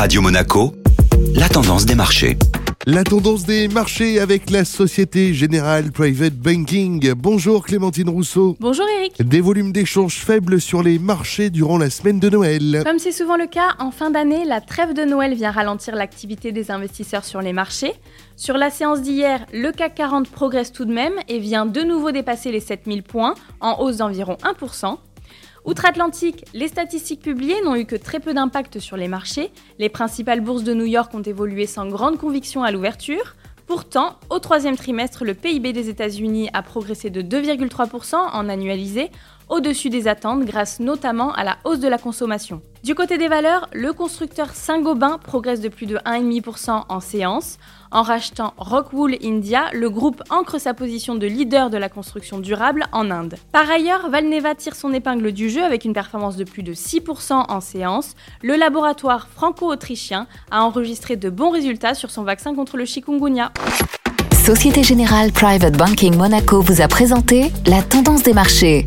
Radio Monaco, la tendance des marchés. La tendance des marchés avec la Société Générale Private Banking. Bonjour Clémentine Rousseau. Bonjour Eric. Des volumes d'échanges faibles sur les marchés durant la semaine de Noël. Comme c'est souvent le cas, en fin d'année, la trêve de Noël vient ralentir l'activité des investisseurs sur les marchés. Sur la séance d'hier, le CAC 40 progresse tout de même et vient de nouveau dépasser les 7000 points, en hausse d'environ 1%. Outre-Atlantique, les statistiques publiées n'ont eu que très peu d'impact sur les marchés. Les principales bourses de New York ont évolué sans grande conviction à l'ouverture. Pourtant, au troisième trimestre, le PIB des États-Unis a progressé de 2,3% en annualisé, au-dessus des attentes grâce notamment à la hausse de la consommation. Du côté des valeurs, le constructeur Saint-Gobain progresse de plus de 1,5% en séance. En rachetant Rockwool India, le groupe ancre sa position de leader de la construction durable en Inde. Par ailleurs, Valneva tire son épingle du jeu avec une performance de plus de 6% en séance. Le laboratoire franco-autrichien a enregistré de bons résultats sur son vaccin contre le chikungunya. Société Générale Private Banking Monaco vous a présenté la tendance des marchés.